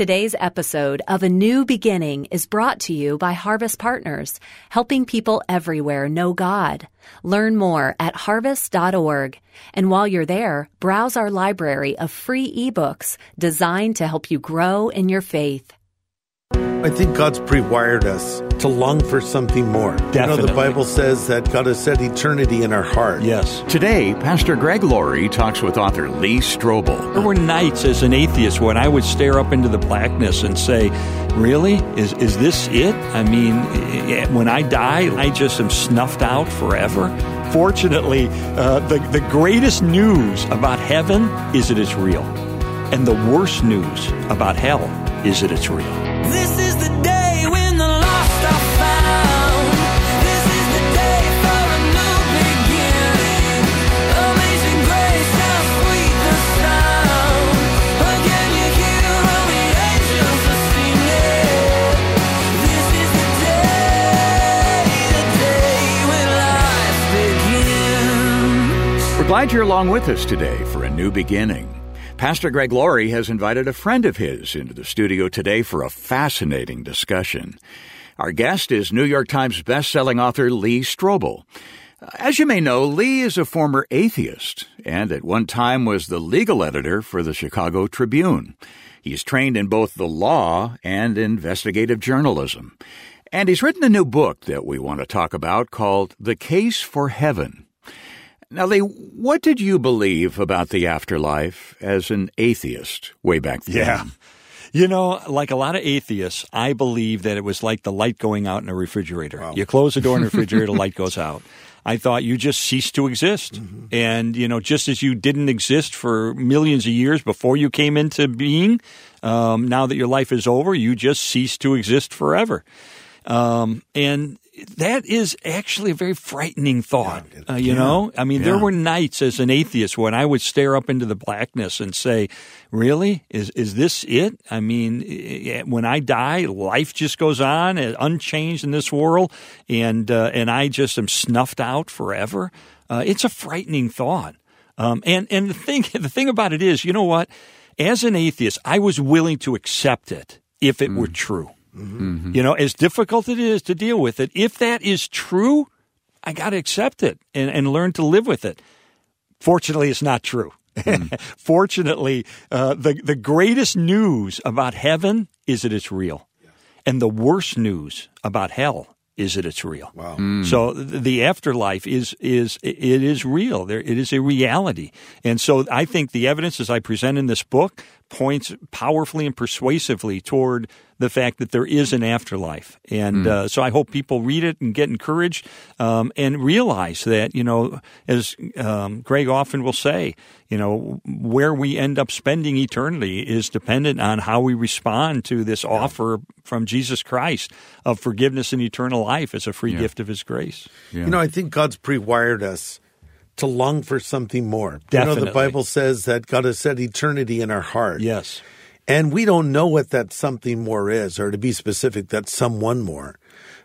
Today's episode of A New Beginning is brought to you by Harvest Partners, helping people everywhere know God. Learn more at harvest.org. And while you're there, browse our library of free ebooks designed to help you grow in your faith. I think God's pre-wired us to long for something more. You know, the Bible says that God has set eternity in our heart. Yes. Today, Pastor Greg Laurie talks with author Lee Strobel. There were nights as an atheist when I would stare up into the blackness and say, Really? Is, is this it? I mean, eh, when I die, I just am snuffed out forever? Fortunately, uh, the, the greatest news about heaven is that it's real. And the worst news about hell is that it's real. This is the day when the lost are found. This is the day for a new beginning. Amazing grace, how sweet the sound. Again you hear all the angels are singing. This is the day, the day when life begins. We're glad you're along with us today for a new beginning. Pastor Greg Laurie has invited a friend of his into the studio today for a fascinating discussion. Our guest is New York Times bestselling author Lee Strobel. As you may know, Lee is a former atheist and at one time was the legal editor for the Chicago Tribune. He's trained in both the law and investigative journalism. And he's written a new book that we want to talk about called The Case for Heaven. Now, Lee, what did you believe about the afterlife as an atheist way back then? Yeah. You know, like a lot of atheists, I believe that it was like the light going out in a refrigerator. You close the door in the refrigerator, the light goes out. I thought you just ceased to exist. And, you know, just as you didn't exist for millions of years before you came into being, um, now that your life is over, you just cease to exist forever. Um, and that is actually a very frightening thought. uh, you know, I mean, there were nights as an atheist when I would stare up into the blackness and say, "Really, is is this it?" I mean, when I die, life just goes on uh, unchanged in this world, and uh, and I just am snuffed out forever. Uh, it's a frightening thought. Um, and and the thing the thing about it is, you know what? As an atheist, I was willing to accept it if it were true. Mm-hmm. You know, as difficult it is to deal with it, if that is true, I got to accept it and, and learn to live with it. Fortunately, it's not true. Mm-hmm. Fortunately, uh, the, the greatest news about heaven is that it's real. And the worst news about hell is that it's real. Wow. Mm. So the afterlife is is it is real. There it is a reality. And so I think the evidence as I present in this book points powerfully and persuasively toward the fact that there is an afterlife. And uh, so I hope people read it and get encouraged um, and realize that you know, as um, Greg often will say, you know, where we end up spending eternity is dependent on how we respond to this offer from Jesus Christ of forgiveness and eternal life as a free gift of His grace. You know, I think God's pre-wired us to long for something more. You know, the Bible says that God has set eternity in our heart. Yes. And we don't know what that something more is, or to be specific, that someone more.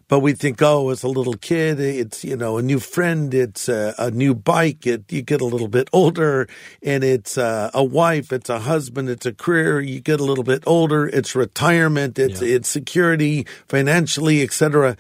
But we think, oh, as a little kid, it's, you know, a new friend, it's a, a new bike, it, you get a little bit older, and it's uh, a wife, it's a husband, it's a career, you get a little bit older, it's retirement, it's, it's security, financially, et cetera.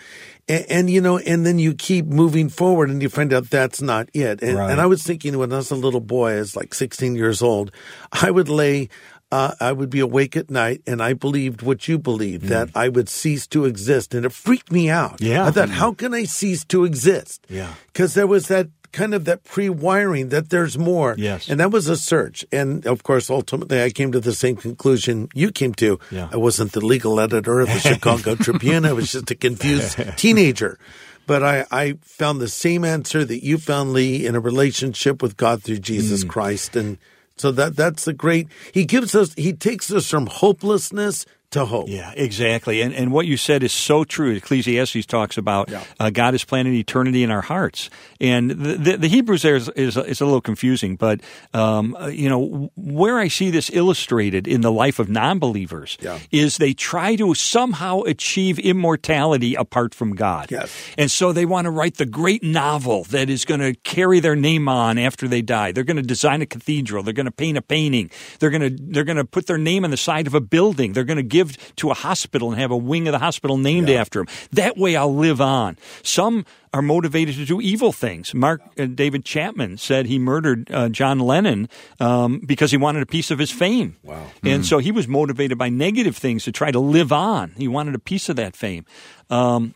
And, and, you know, and then you keep moving forward and you find out that's not it. And, Right. and I was thinking when I was a little boy, I was like 16 years old, I would lay uh, I would be awake at night and I believed what you believed, that I would cease to exist. And it freaked me out. Mm. Yeah. I thought, how can I cease to exist? Yeah. Because there was that kind of that pre-wiring that there's more. Yes. And that was a search. And of course, ultimately I came to the same conclusion you came to. Yeah. I wasn't the legal editor of the Chicago Tribune. I was just a confused teenager. But I, I found the same answer that you found, Lee, in a relationship with God through Jesus Christ. And so that that's the great he gives us he takes us from hopelessness to hope. Yeah, exactly. And and what you said is so true. Ecclesiastes talks about Yeah. uh, God has planted eternity in our hearts, and the the, the Hebrews there is, is is a little confusing. But um, uh, you know where I see this illustrated in the life of non-believers Yeah. is they try to somehow achieve immortality apart from God. Yes. And so they want to write the great novel that is going to carry their name on after they die. They're going to design a cathedral. They're going to paint a painting. They're going to they're going to put their name on the side of a building. They're going to give to a hospital and have a wing of the hospital named after him. That way, I'll live on. Some are motivated to do evil things. Mark uh, David Chapman said he murdered uh, John Lennon um, because he wanted a piece of his fame. Wow. And so he was motivated by negative things to try to live on. He wanted a piece of that fame. Um,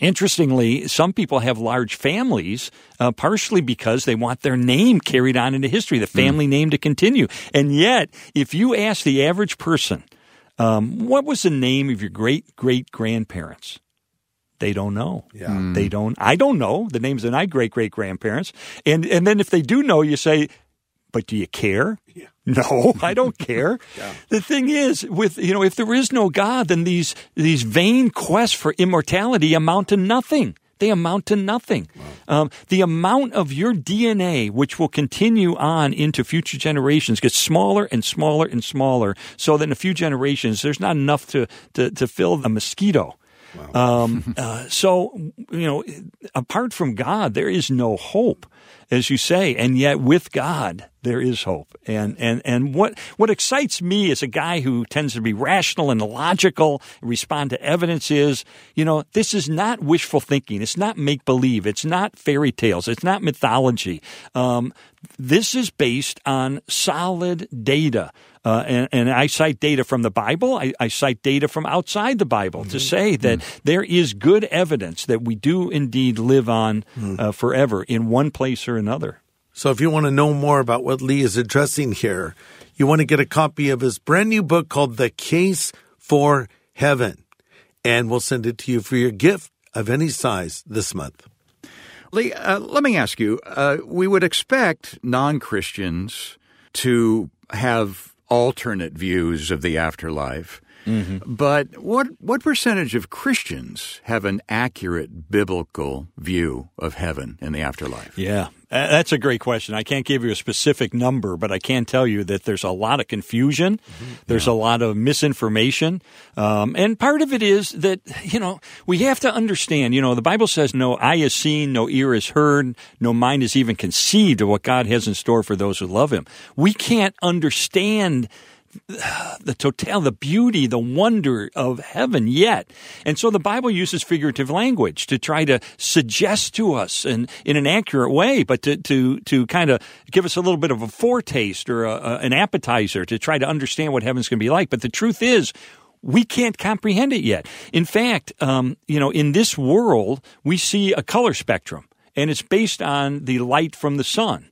Interestingly, some people have large families, uh, partially because they want their name carried on into history, the family name to continue. And yet, if you ask the average person, um, what was the name of your great great grandparents? They don't know. Yeah. They don't. I don't know the names of my great great grandparents. And and then if they do know, you say, "But do you care?" Yeah. No, I don't care. yeah. The thing is, with you know, if there is no God, then these these vain quests for immortality amount to nothing. They amount to nothing. Um, the amount of your DNA, which will continue on into future generations, gets smaller and smaller and smaller. So that in a few generations, there's not enough to to, to fill a mosquito. Um, uh, so, you know, apart from God, there is no hope, as you say, and yet with God, there is hope. And, and, and what, what excites me as a guy who tends to be rational and logical, respond to evidence is, you know, this is not wishful thinking. It's not make believe. It's not fairy tales. It's not mythology. Um, this is based on solid data. Uh, and, and I cite data from the Bible. I, I cite data from outside the Bible to say that there is good evidence that we do indeed live on uh, forever in one place or another. So if you want to know more about what Lee is addressing here, you want to get a copy of his brand new book called The Case for Heaven. And we'll send it to you for your gift of any size this month. Lee, uh, let me ask you. Uh, we would expect non Christians to have alternate views of the afterlife. But what what percentage of Christians have an accurate biblical view of heaven and the afterlife? Yeah, that's a great question. I can't give you a specific number, but I can tell you that there's a lot of confusion. There's a lot of misinformation. Um, and part of it is that, you know, we have to understand, you know, the Bible says no eye is seen, no ear is heard, no mind is even conceived of what God has in store for those who love Him. We can't understand the total, the beauty, the wonder of heaven yet. And so the Bible uses figurative language to try to suggest to us in, in an accurate way, but to, to, to kind of give us a little bit of a foretaste or a, a, an appetizer to try to understand what heaven's going to be like. But the truth is, we can't comprehend it yet. In fact, um, you know, in this world, we see a color spectrum, and it's based on the light from the sun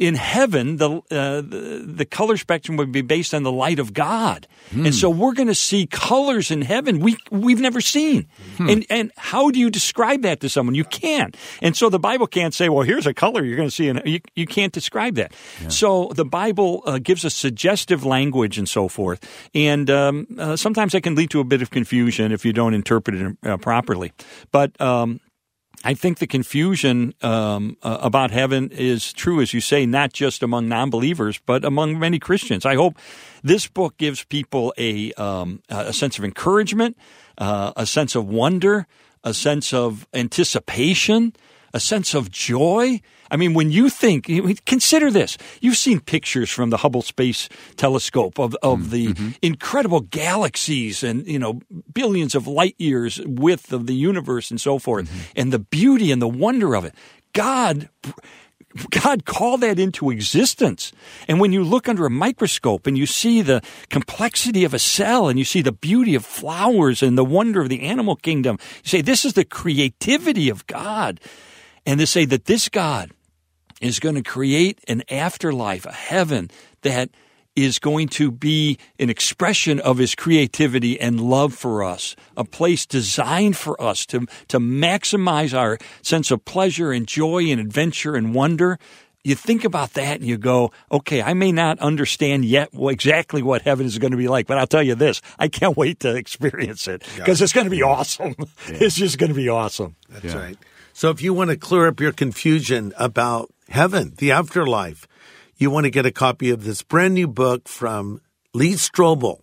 in heaven, the, uh, the the color spectrum would be based on the light of God, and so we're going to see colors in heaven we we've never seen. And and how do you describe that to someone? You can't. And so the Bible can't say, well, here's a color you're going to see, and you you can't describe that. So the Bible uh, gives us suggestive language and so forth, and um, uh, sometimes that can lead to a bit of confusion if you don't interpret it uh, properly. But um, I think the confusion um, uh, about heaven is true, as you say, not just among non-believers, but among many Christians. I hope this book gives people a um, a sense of encouragement, uh, a sense of wonder, a sense of anticipation, a sense of joy. I mean, when you think, consider this. You've seen pictures from the Hubble Space Telescope of, of mm, the mm-hmm. incredible galaxies and, you know, billions of light years width of the universe and so forth, mm-hmm. and the beauty and the wonder of it. God God called that into existence. And when you look under a microscope and you see the complexity of a cell and you see the beauty of flowers and the wonder of the animal kingdom, you say, this is the creativity of God. And to say that this God is going to create an afterlife, a heaven that is going to be an expression of his creativity and love for us, a place designed for us to, to maximize our sense of pleasure and joy and adventure and wonder. you think about that and you go, okay, I may not understand yet exactly what heaven is going to be like, but I'll tell you this, I can't wait to experience it because it's going to be awesome. It's just going to be awesome. That's right. So if you want to clear up your confusion about heaven, the afterlife, you want to get a copy of this brand new book from Lee Strobel.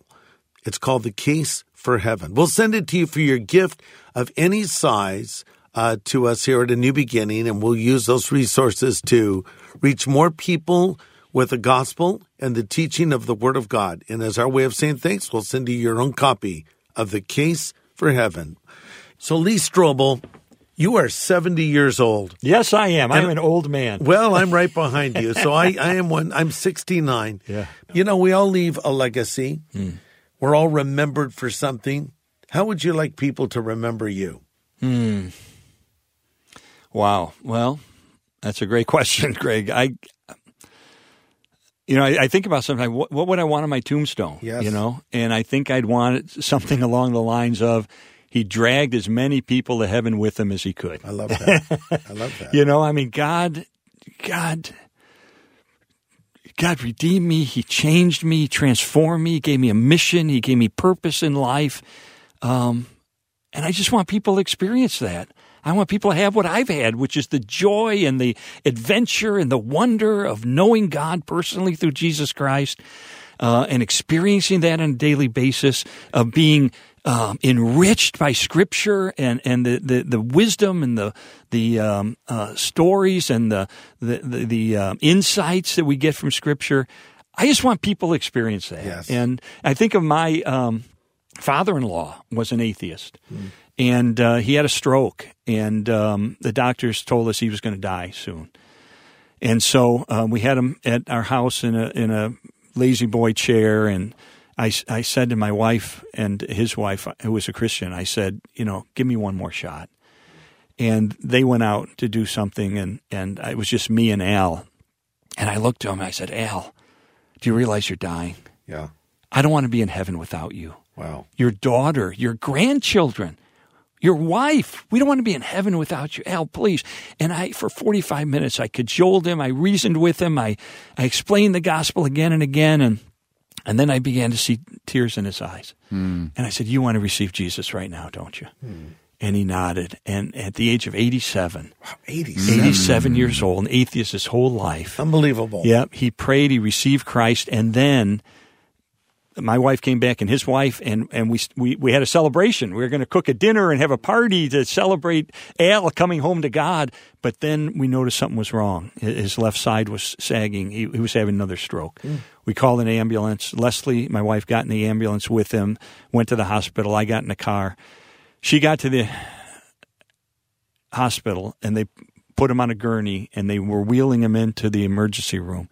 It's called The Case for Heaven. We'll send it to you for your gift of any size uh, to us here at A New Beginning, and we'll use those resources to reach more people with the gospel and the teaching of the Word of God. And as our way of saying thanks, we'll send you your own copy of The Case for Heaven. So, Lee Strobel, you are 70 years old. Yes, I am. I'm an old man. Well, I'm right behind you. So I, I am one. I'm 69. Yeah. You know, we all leave a legacy. We're all remembered for something. How would you like people to remember you? Hmm. Wow. Well, that's a great question, Greg. I, you know, I, I think about sometimes what, what would I want on my tombstone? Yes. You know, and I think I'd want something along the lines of he dragged as many people to heaven with him as he could. I love that. I love that. You know, I mean, God, God, God redeemed me. He changed me, he transformed me, he gave me a mission, he gave me purpose in life. Um, and I just want people to experience that. I want people to have what I've had, which is the joy and the adventure and the wonder of knowing God personally through Jesus Christ uh, and experiencing that on a daily basis, of being um, enriched by Scripture and, and the, the, the wisdom and the the um, uh, stories and the the the, the um, insights that we get from Scripture. I just want people to experience that. Yes. And I think of my um, father-in-law was an atheist, and uh, he had a stroke, and um, the doctors told us he was going to die soon. And so uh, we had him at our house in a in a lazy boy chair, and I, I said to my wife and his wife, who was a Christian, I said, you know, give me one more shot. And they went out to do something, and and it was just me and Al. And I looked to him, and I said, Al, do you realize you're dying? Yeah. I don't want to be in heaven without you Wow. your daughter, your grandchildren, your wife. We don't want to be in heaven without you. Al, please. And I, for 45 minutes, I cajoled him. I reasoned with him. I, I explained the gospel again and again. And, and then I began to see tears in his eyes. Hmm. And I said, You want to receive Jesus right now, don't you? Hmm. And he nodded. And at the age of 87, 87. 87 years old, an atheist his whole life, Unbelievable. Yep. He prayed, he received Christ, and then my wife came back and his wife and, and we, we, we had a celebration. We were going to cook a dinner and have a party to celebrate Al coming home to God. But then we noticed something was wrong. His left side was sagging. He, he was having another stroke. Hmm. We called an ambulance. Leslie, my wife, got in the ambulance with him, went to the hospital. I got in the car. She got to the hospital and they put him on a gurney and they were wheeling him into the emergency room.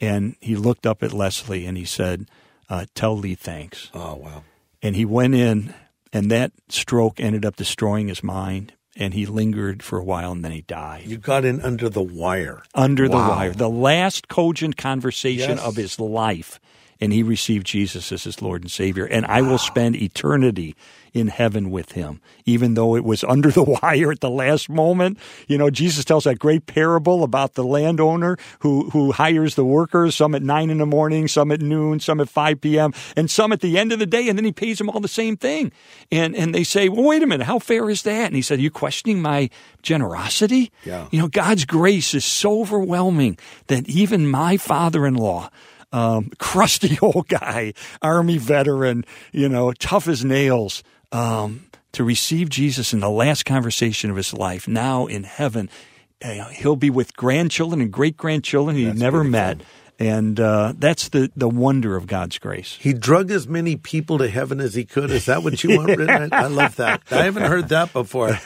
And he looked up at Leslie and he said, uh, Tell Lee thanks. Oh, wow. And he went in, and that stroke ended up destroying his mind. And he lingered for a while and then he died You got in under the wire. under the wire. The last cogent conversation Yes. of his life. And he received Jesus as his Lord and Savior. And I will spend eternity in heaven with him, even though it was under the wire at the last moment. You know, Jesus tells that great parable about the landowner who, who hires the workers, some at nine in the morning, some at noon, some at 5 p.m., and some at the end of the day. And then he pays them all the same thing. And, and they say, well, wait a minute, how fair is that? And he said, Are you questioning my generosity? Yeah. You know, God's grace is so overwhelming that even my father in law, um, crusty old guy, army veteran, you know, tough as nails, um, to receive Jesus in the last conversation of his life, now in heaven, uh, he'll be with grandchildren and great grandchildren he never met. And uh, that's the, the wonder of God's grace. He drug as many people to heaven as he could. Is that what you want written? I love that. I haven't heard that before.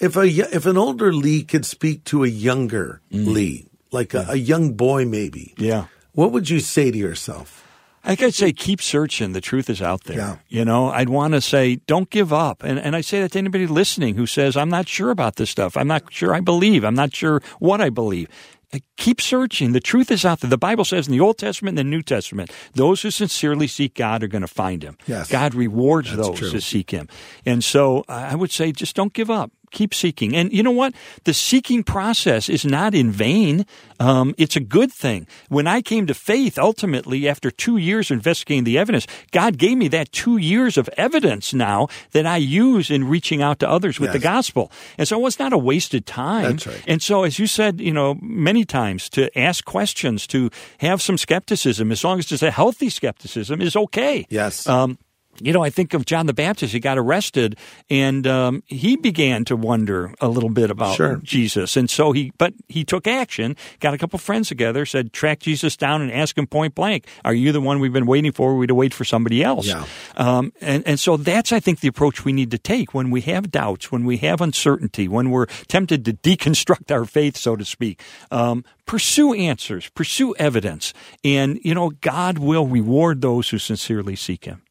if a if an older Lee could speak to a younger Lee, like a, a young boy, maybe, Yeah. what would you say to yourself? I I'd say keep searching. The truth is out there. Yeah. You know, I'd want to say don't give up. And, and I say that to anybody listening who says, I'm not sure about this stuff. I'm not sure I believe. I'm not sure what I believe. Uh, Keep searching. The truth is out there. The Bible says in the Old Testament and the New Testament, those who sincerely seek God are going to find him. Yes. God rewards That's those true. who seek him. And so I I would say just don't give up. Keep seeking. And you know what? The seeking process is not in vain. Um, it's a good thing. When I came to faith, ultimately, after two years investigating the evidence, God gave me that two years of evidence now that I use in reaching out to others with the gospel. And so it's not a wasted time. That's right. And so, as you said, you know, many times to ask questions, to have some skepticism, as long as it's a healthy skepticism, is okay. Yes. Um, you know, I think of John the Baptist. He got arrested, and um, he began to wonder a little bit about Sure. Jesus. And so he, but he took action. Got a couple friends together, said, "Track Jesus down and ask him point blank: Are you the one we've been waiting for? Or are we to wait for somebody else?" Yeah. Um, and and so that's, I think, the approach we need to take when we have doubts, when we have uncertainty, when we're tempted to deconstruct our faith, so to speak. Um, pursue answers, pursue evidence, and you know, God will reward those who sincerely seek Him.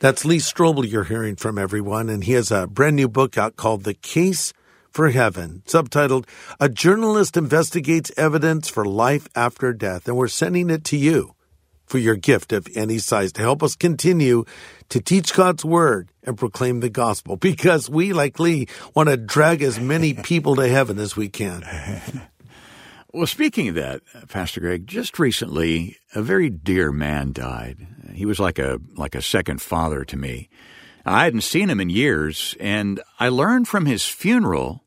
That's Lee Strobel you're hearing from everyone, and he has a brand new book out called The Case for Heaven, subtitled A Journalist Investigates Evidence for Life After Death. And we're sending it to you for your gift of any size to help us continue to teach God's Word and proclaim the gospel because we, like Lee, want to drag as many people to heaven as we can. Well, speaking of that, Pastor Greg, just recently, a very dear man died. He was like a like a second father to me. I hadn't seen him in years, and I learned from his funeral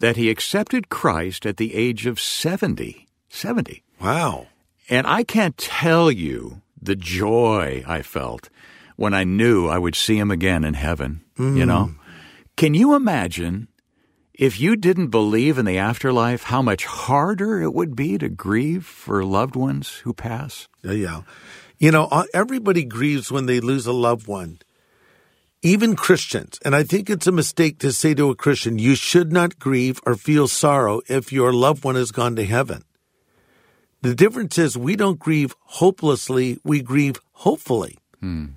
that he accepted Christ at the age of 70. 70. Wow. And I can't tell you the joy I felt when I knew I would see him again in heaven, you mm. know? Can you imagine if you didn't believe in the afterlife, how much harder it would be to grieve for loved ones who pass? Yeah. You know, uh, everybody grieves when they lose a loved one, even Christians. And I think it's a mistake to say to a Christian, you should not grieve or feel sorrow if your loved one has gone to heaven. The difference is we don't grieve hopelessly, we grieve hopefully.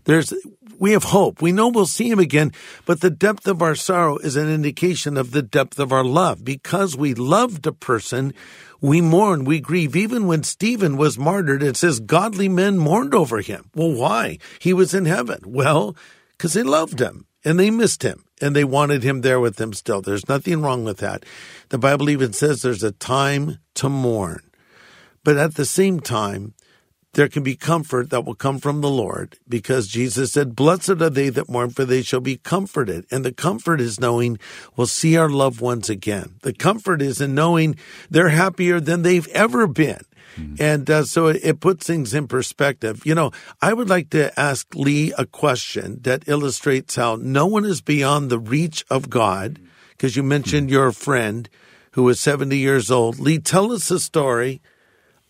There's we have hope. We know we'll see him again, but the depth of our sorrow is an indication of the depth of our love. Because we loved a person, we mourn, we grieve. Even when Stephen was martyred, it says godly men mourned over him. Well, why? He was in heaven. Well, because they loved him and they missed him and they wanted him there with them still. There's nothing wrong with that. The Bible even says there's a time to mourn. But at the same time, there can be comfort that will come from the Lord because Jesus said, Blessed are they that mourn, for they shall be comforted. And the comfort is knowing we'll see our loved ones again. The comfort is in knowing they're happier than they've ever been. Mm-hmm. And uh, so it, it puts things in perspective. You know, I would like to ask Lee a question that illustrates how no one is beyond the reach of God, mm-hmm. because you mentioned mm-hmm. your friend who was 70 years old. Lee, tell us a story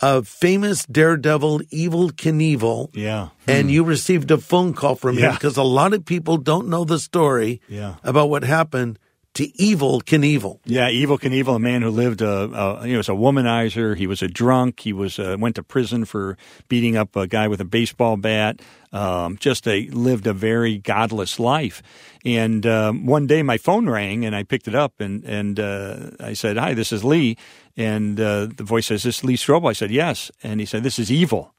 of famous daredevil Evel Knievel. Yeah. And hmm. you received a phone call from him because a lot of people don't know the story Yeah. about what happened to Evel Knievel. Yeah, Evel Knievel, a man who lived, uh, uh, he was a womanizer. He was a drunk. He was uh, went to prison for beating up a guy with a baseball bat. Um, just a lived a very godless life. And um, one day my phone rang and I picked it up and and uh, I said, "Hi, this is Lee." And uh, the voice says, "This is Lee Strobel." I said, "Yes." And he said, "This is Evel."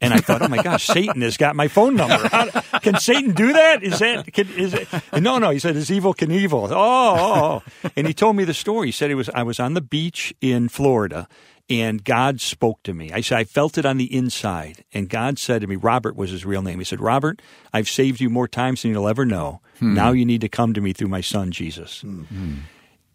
And I thought, oh my gosh, Satan has got my phone number. How, can Satan do that? Is that can, is it? No, no. He said it's Evel Knievel. Oh, oh, oh. and he told me the story. He said it was I was on the beach in Florida, and God spoke to me. I said I felt it on the inside, and God said to me, Robert was his real name. He said, Robert, I've saved you more times than you'll ever know. Hmm. Now you need to come to me through my son Jesus. Hmm. Hmm.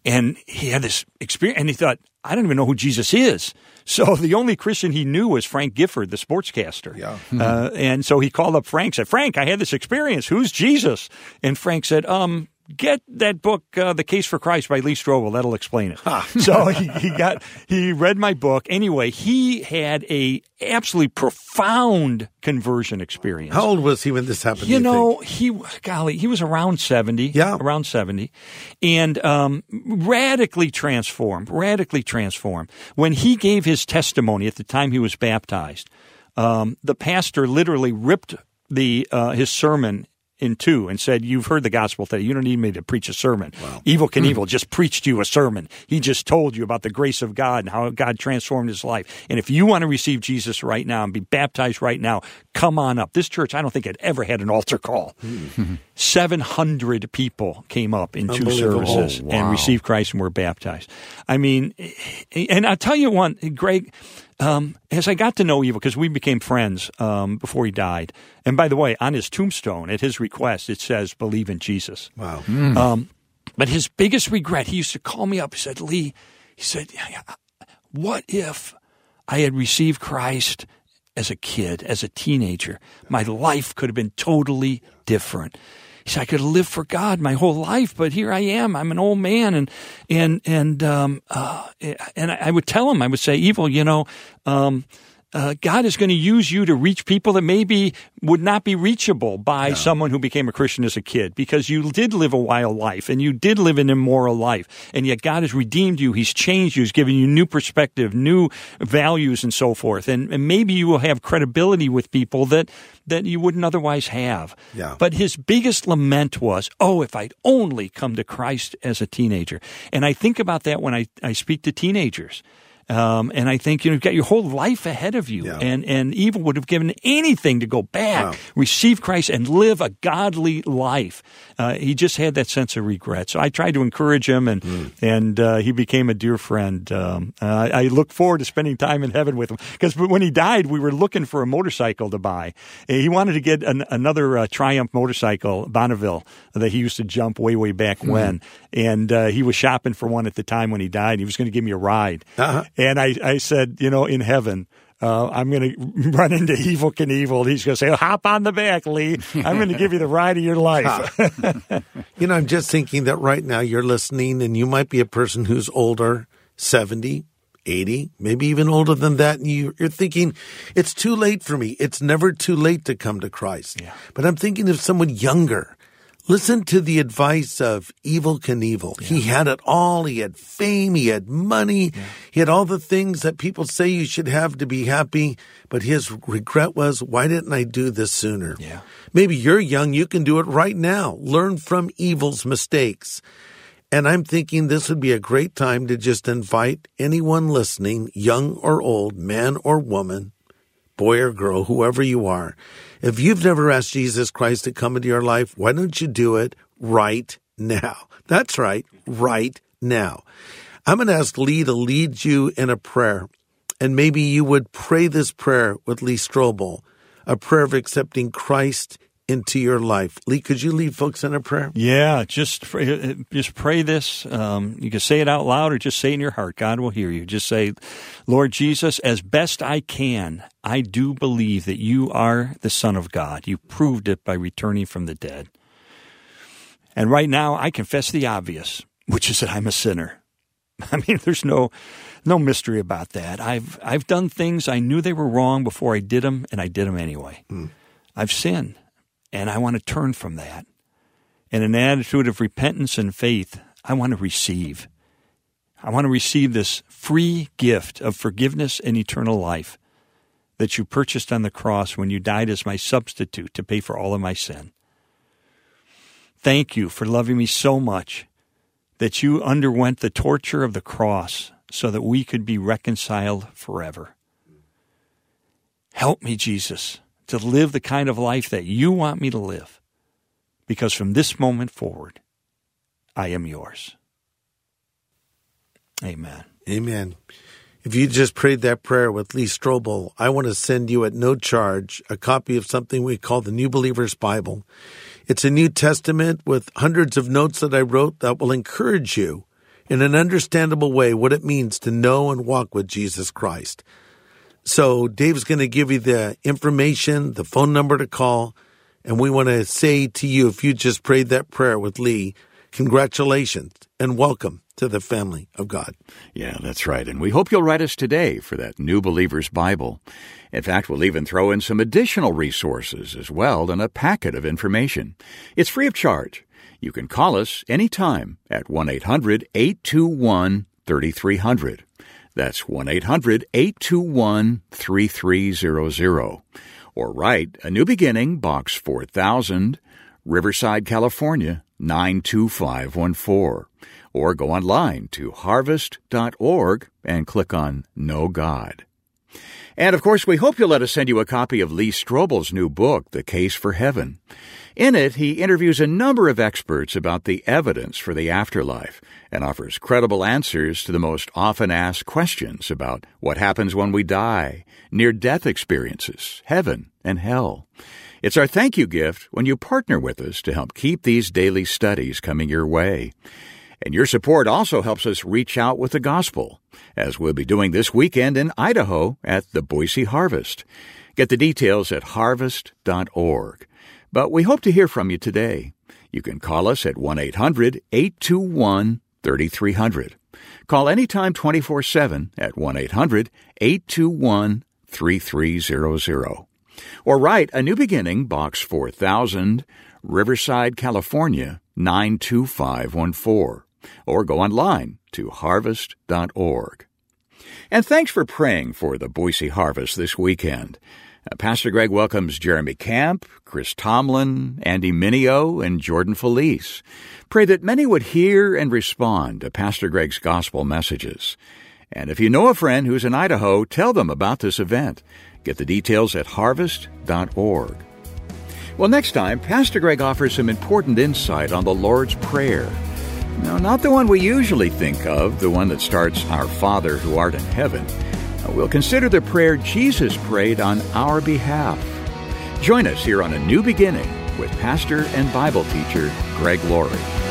And he had this experience, and he thought, I don't even know who Jesus is. So the only Christian he knew was Frank Gifford, the sportscaster. Yeah. Uh, and so he called up Frank, said, Frank, I had this experience. Who's Jesus? And Frank said, um, get that book, uh, The Case for Christ by Lee Strobel. That'll explain it. so he, he got, he read my book. Anyway, he had a absolutely profound conversion experience. How old was he when this happened? You do know, think? he golly, he was around seventy. Yeah. around seventy, and um, radically transformed. Radically transformed. When he gave his testimony at the time he was baptized, um, the pastor literally ripped the uh, his sermon in two and said, You've heard the gospel today. You don't need me to preach a sermon. Evel Knievel hmm. just preached you a sermon. He just told you about the grace of God and how God transformed his life. And if you want to receive Jesus right now and be baptized right now, come on up. This church, I don't think had ever had an altar call. Hmm. 700 people came up in two services Oh, and received Christ and were baptized. I mean, and I'll tell you one, Greg, um, as I got to know Evel, because we became friends um, before he died. And by the way, on his tombstone, at his request, it says, believe in Jesus. Wow. Um, but his biggest regret, he used to call me up. He said, Lee, he said, what if I had received Christ as a kid, as a teenager? My life could have been totally different. He said, I could lived for God my whole life, but here I am. I'm an old man, and and and um, uh, and I would tell him, I would say, "Evel, you know, um, uh, God is going to use you to reach people that maybe would not be reachable by someone who became a Christian as a kid because you did live a wild life and you did live an immoral life. And yet God has redeemed you. He's changed you. He's given you new perspective, new values and so forth. And, and maybe you will have credibility with people that, that you wouldn't otherwise have. Yeah. But his biggest lament was, oh, if I'd only come to Christ as a teenager. And I think about that when I, I speak to teenagers. Um, and I think you know, you've got your whole life ahead of you, Yeah. and and Evel would have given anything to go back, Wow. receive Christ, and live a godly life. Uh, he just had that sense of regret. So I tried to encourage him, and Hmm. and uh, he became a dear friend. Um, uh, I look forward to spending time in heaven with him because when he died, we were looking for a motorcycle to buy. He wanted to get an, another uh, Triumph motorcycle, Bonneville, that he used to jump way way back Hmm. when, and uh, he was shopping for one at the time when he died. He was going to give me a ride. Uh-huh. And I, I said, you know, in heaven, uh, I'm going to run into Evel Knievel. He's going to say, hop on the back, Lee. I'm going to give you the ride of your life. You know, I'm just thinking that right now you're listening and you might be a person who's older, 70, 80, maybe even older than that. And you, you're thinking, it's too late for me. It's never too late to come to Christ. But I'm thinking of someone younger. Listen to the advice of Evel Knievel. He had it all. He had fame. He had money. He had all the things that people say you should have to be happy. But his regret was, why didn't I do this sooner? Yeah. Maybe you're young. You can do it right now. Learn from Evel's mistakes. And I'm thinking this would be a great time to just invite anyone listening, young or old, man or woman, boy or girl, whoever you are. If you've never asked Jesus Christ to come into your life, why don't you do it right now? That's right, right now. I'm going to ask Lee to lead you in a prayer. And maybe you would pray this prayer with Lee Strobel, a prayer of accepting Christ into your life. Lee, could you lead folks in a prayer? yeah, just pray, just pray this. Um, you can say it out loud or just say it in your heart. God will hear you. Just say, Lord Jesus, as best I can, I do believe that you are the Son of God. You proved it by returning from the dead. And right now, I confess the obvious, which is that I'm a sinner. I mean, there's no no mystery about that. I've I've done things I knew they were wrong before I did them, and I did them anyway. I've sinned, and I want to turn from that. In an attitude of repentance and faith, I want to receive. I want to receive this free gift of forgiveness and eternal life that you purchased on the cross when you died as my substitute to pay for all of my sin. Thank you for loving me so much that you underwent the torture of the cross so that we could be reconciled forever. Help me, Jesus, to live the kind of life that you want me to live, because from this moment forward, I am yours. Amen. Amen. If you just prayed that prayer with Lee Strobel, I want to send you at no charge a copy of something we call the New Believer's Bible. It's a New Testament with hundreds of notes that I wrote that will encourage you in an understandable way what it means to know and walk with Jesus Christ. So Dave's going to give you the information, the phone number to call, and we want to say to you, if you just prayed that prayer with Lee, congratulations and welcome to the family of God. Yeah, that's right. And we hope you'll write us today for that New Believer's Bible. In fact, we'll even throw in some additional resources as well and a packet of information. It's free of charge. You can call us anytime at 1 800 821 3300. That's 1 800 821 3300. Or write A New Beginning, Box 4000, Riverside, California 92514. Or go online to harvest.org and click on Know God. And of course, we hope you'll let us send you a copy of Lee Strobel's new book, The Case for Heaven. In it, he interviews a number of experts about the evidence for the afterlife and offers credible answers to the most often asked questions about what happens when we die, near death experiences, heaven, and hell. It's our thank you gift when you partner with us to help keep these daily studies coming your way. And your support also helps us reach out with the gospel, as we'll be doing this weekend in Idaho at the Boise Harvest. Get the details at harvest.org. But we hope to hear from you today. You can call us at 1 800 821 3300. Call anytime 24 7 at 1 800 821 3300. Or write A New Beginning, Box 4000, Riverside, California 92514 or go online to harvest.org. And thanks for praying for the Boise Harvest this weekend. Uh, Pastor Greg welcomes Jeremy Camp, Chris Tomlin, Andy Mineo, and Jordan Feliz. Pray that many would hear and respond to Pastor Greg's gospel messages. And if you know a friend who's in Idaho, tell them about this event. Get the details at harvest.org. Well, next time, Pastor Greg offers some important insight on the Lord's Prayer. No, not the one we usually think of, the one that starts, Our Father who art in heaven. Uh, we'll consider the prayer Jesus prayed on our behalf. Join us here on A New Beginning with pastor and Bible teacher Greg Laurie.